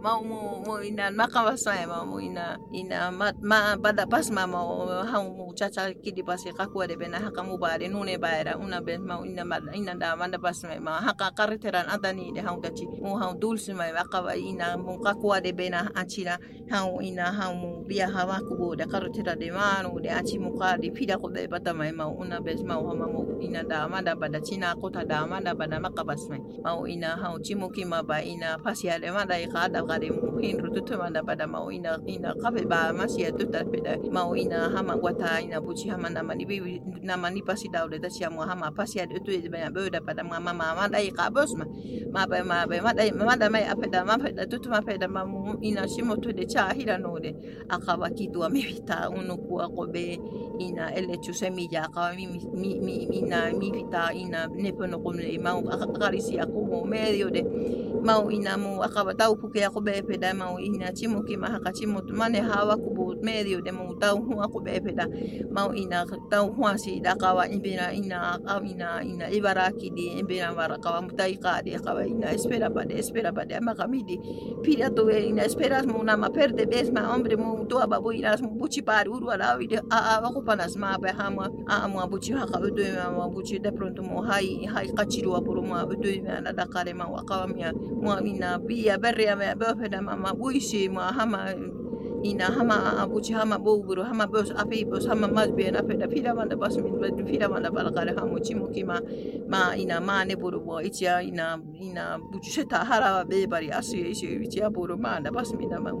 mau mo mo ina makawasa mau mo ina ina ma, ma pada pas ma mau hau mo chacha kidi pas ka ku de bena haka mo bare nune bara una ben mau ina ma ina da manda pas ma haka karteran adani de hau dachi mo hau dulce ma ina mo ka ku de bena achira hau ina mo bia ku bo da kartera de de achi mo ka di pida ko de bata mai mau una mau mo ina da manda bada china ko ta da manda bada makabas mai mau ina hau chimuki ma ba ina pasia de ka da kare hinru tutu manda pada mau ina kafe ba masia tuta peda. Mau ina hama wata ina buci hama nama ni bibi nama ni pasi dau de tasia mo hama. Pasia de tu banyak beuda pada mama mama dai ka bos ma ma ba ma ba ma dai ma da mai apeda ma peda tutu ma peda ma mu ina shimo tu de cha hira no de. Akawa kitu mi vita unu ku ako be ina ele chu semilla akawa mi mi mi ina mi vita ina ne pono komle mau akarisi ako mo medio de mau ina mu akaba tau puke ako be peda mau ina chimu ki maha ka chimu mane hawa ku bu medio de mau tau hu ako be peda mau ina tau hu si da kawa ibina ina ina ina ibaraki di ibina wara kawa mutai ka di kawa ina espera pa de espera pa ama kami di pira tu ina esperas mu na ma perde bes ma hombre mu tu ababu ina mu buci par uru ala ide a a ako panas ma be hama a mu buci ha udu ma buci de pronto mu hai hai kachiru apuru ma udu ma na da kare ma akawa mia mua ina bia berria me böhda mama buisi mua hama ina hama abuci hama boburu hama bos api bos hama mazbien apeda filamanda bas min filamanda balgare hamuci mukima ma ina mane buru bo itia ina ina bucuşeta harava bebari asuye işi itia buru manda bas min ama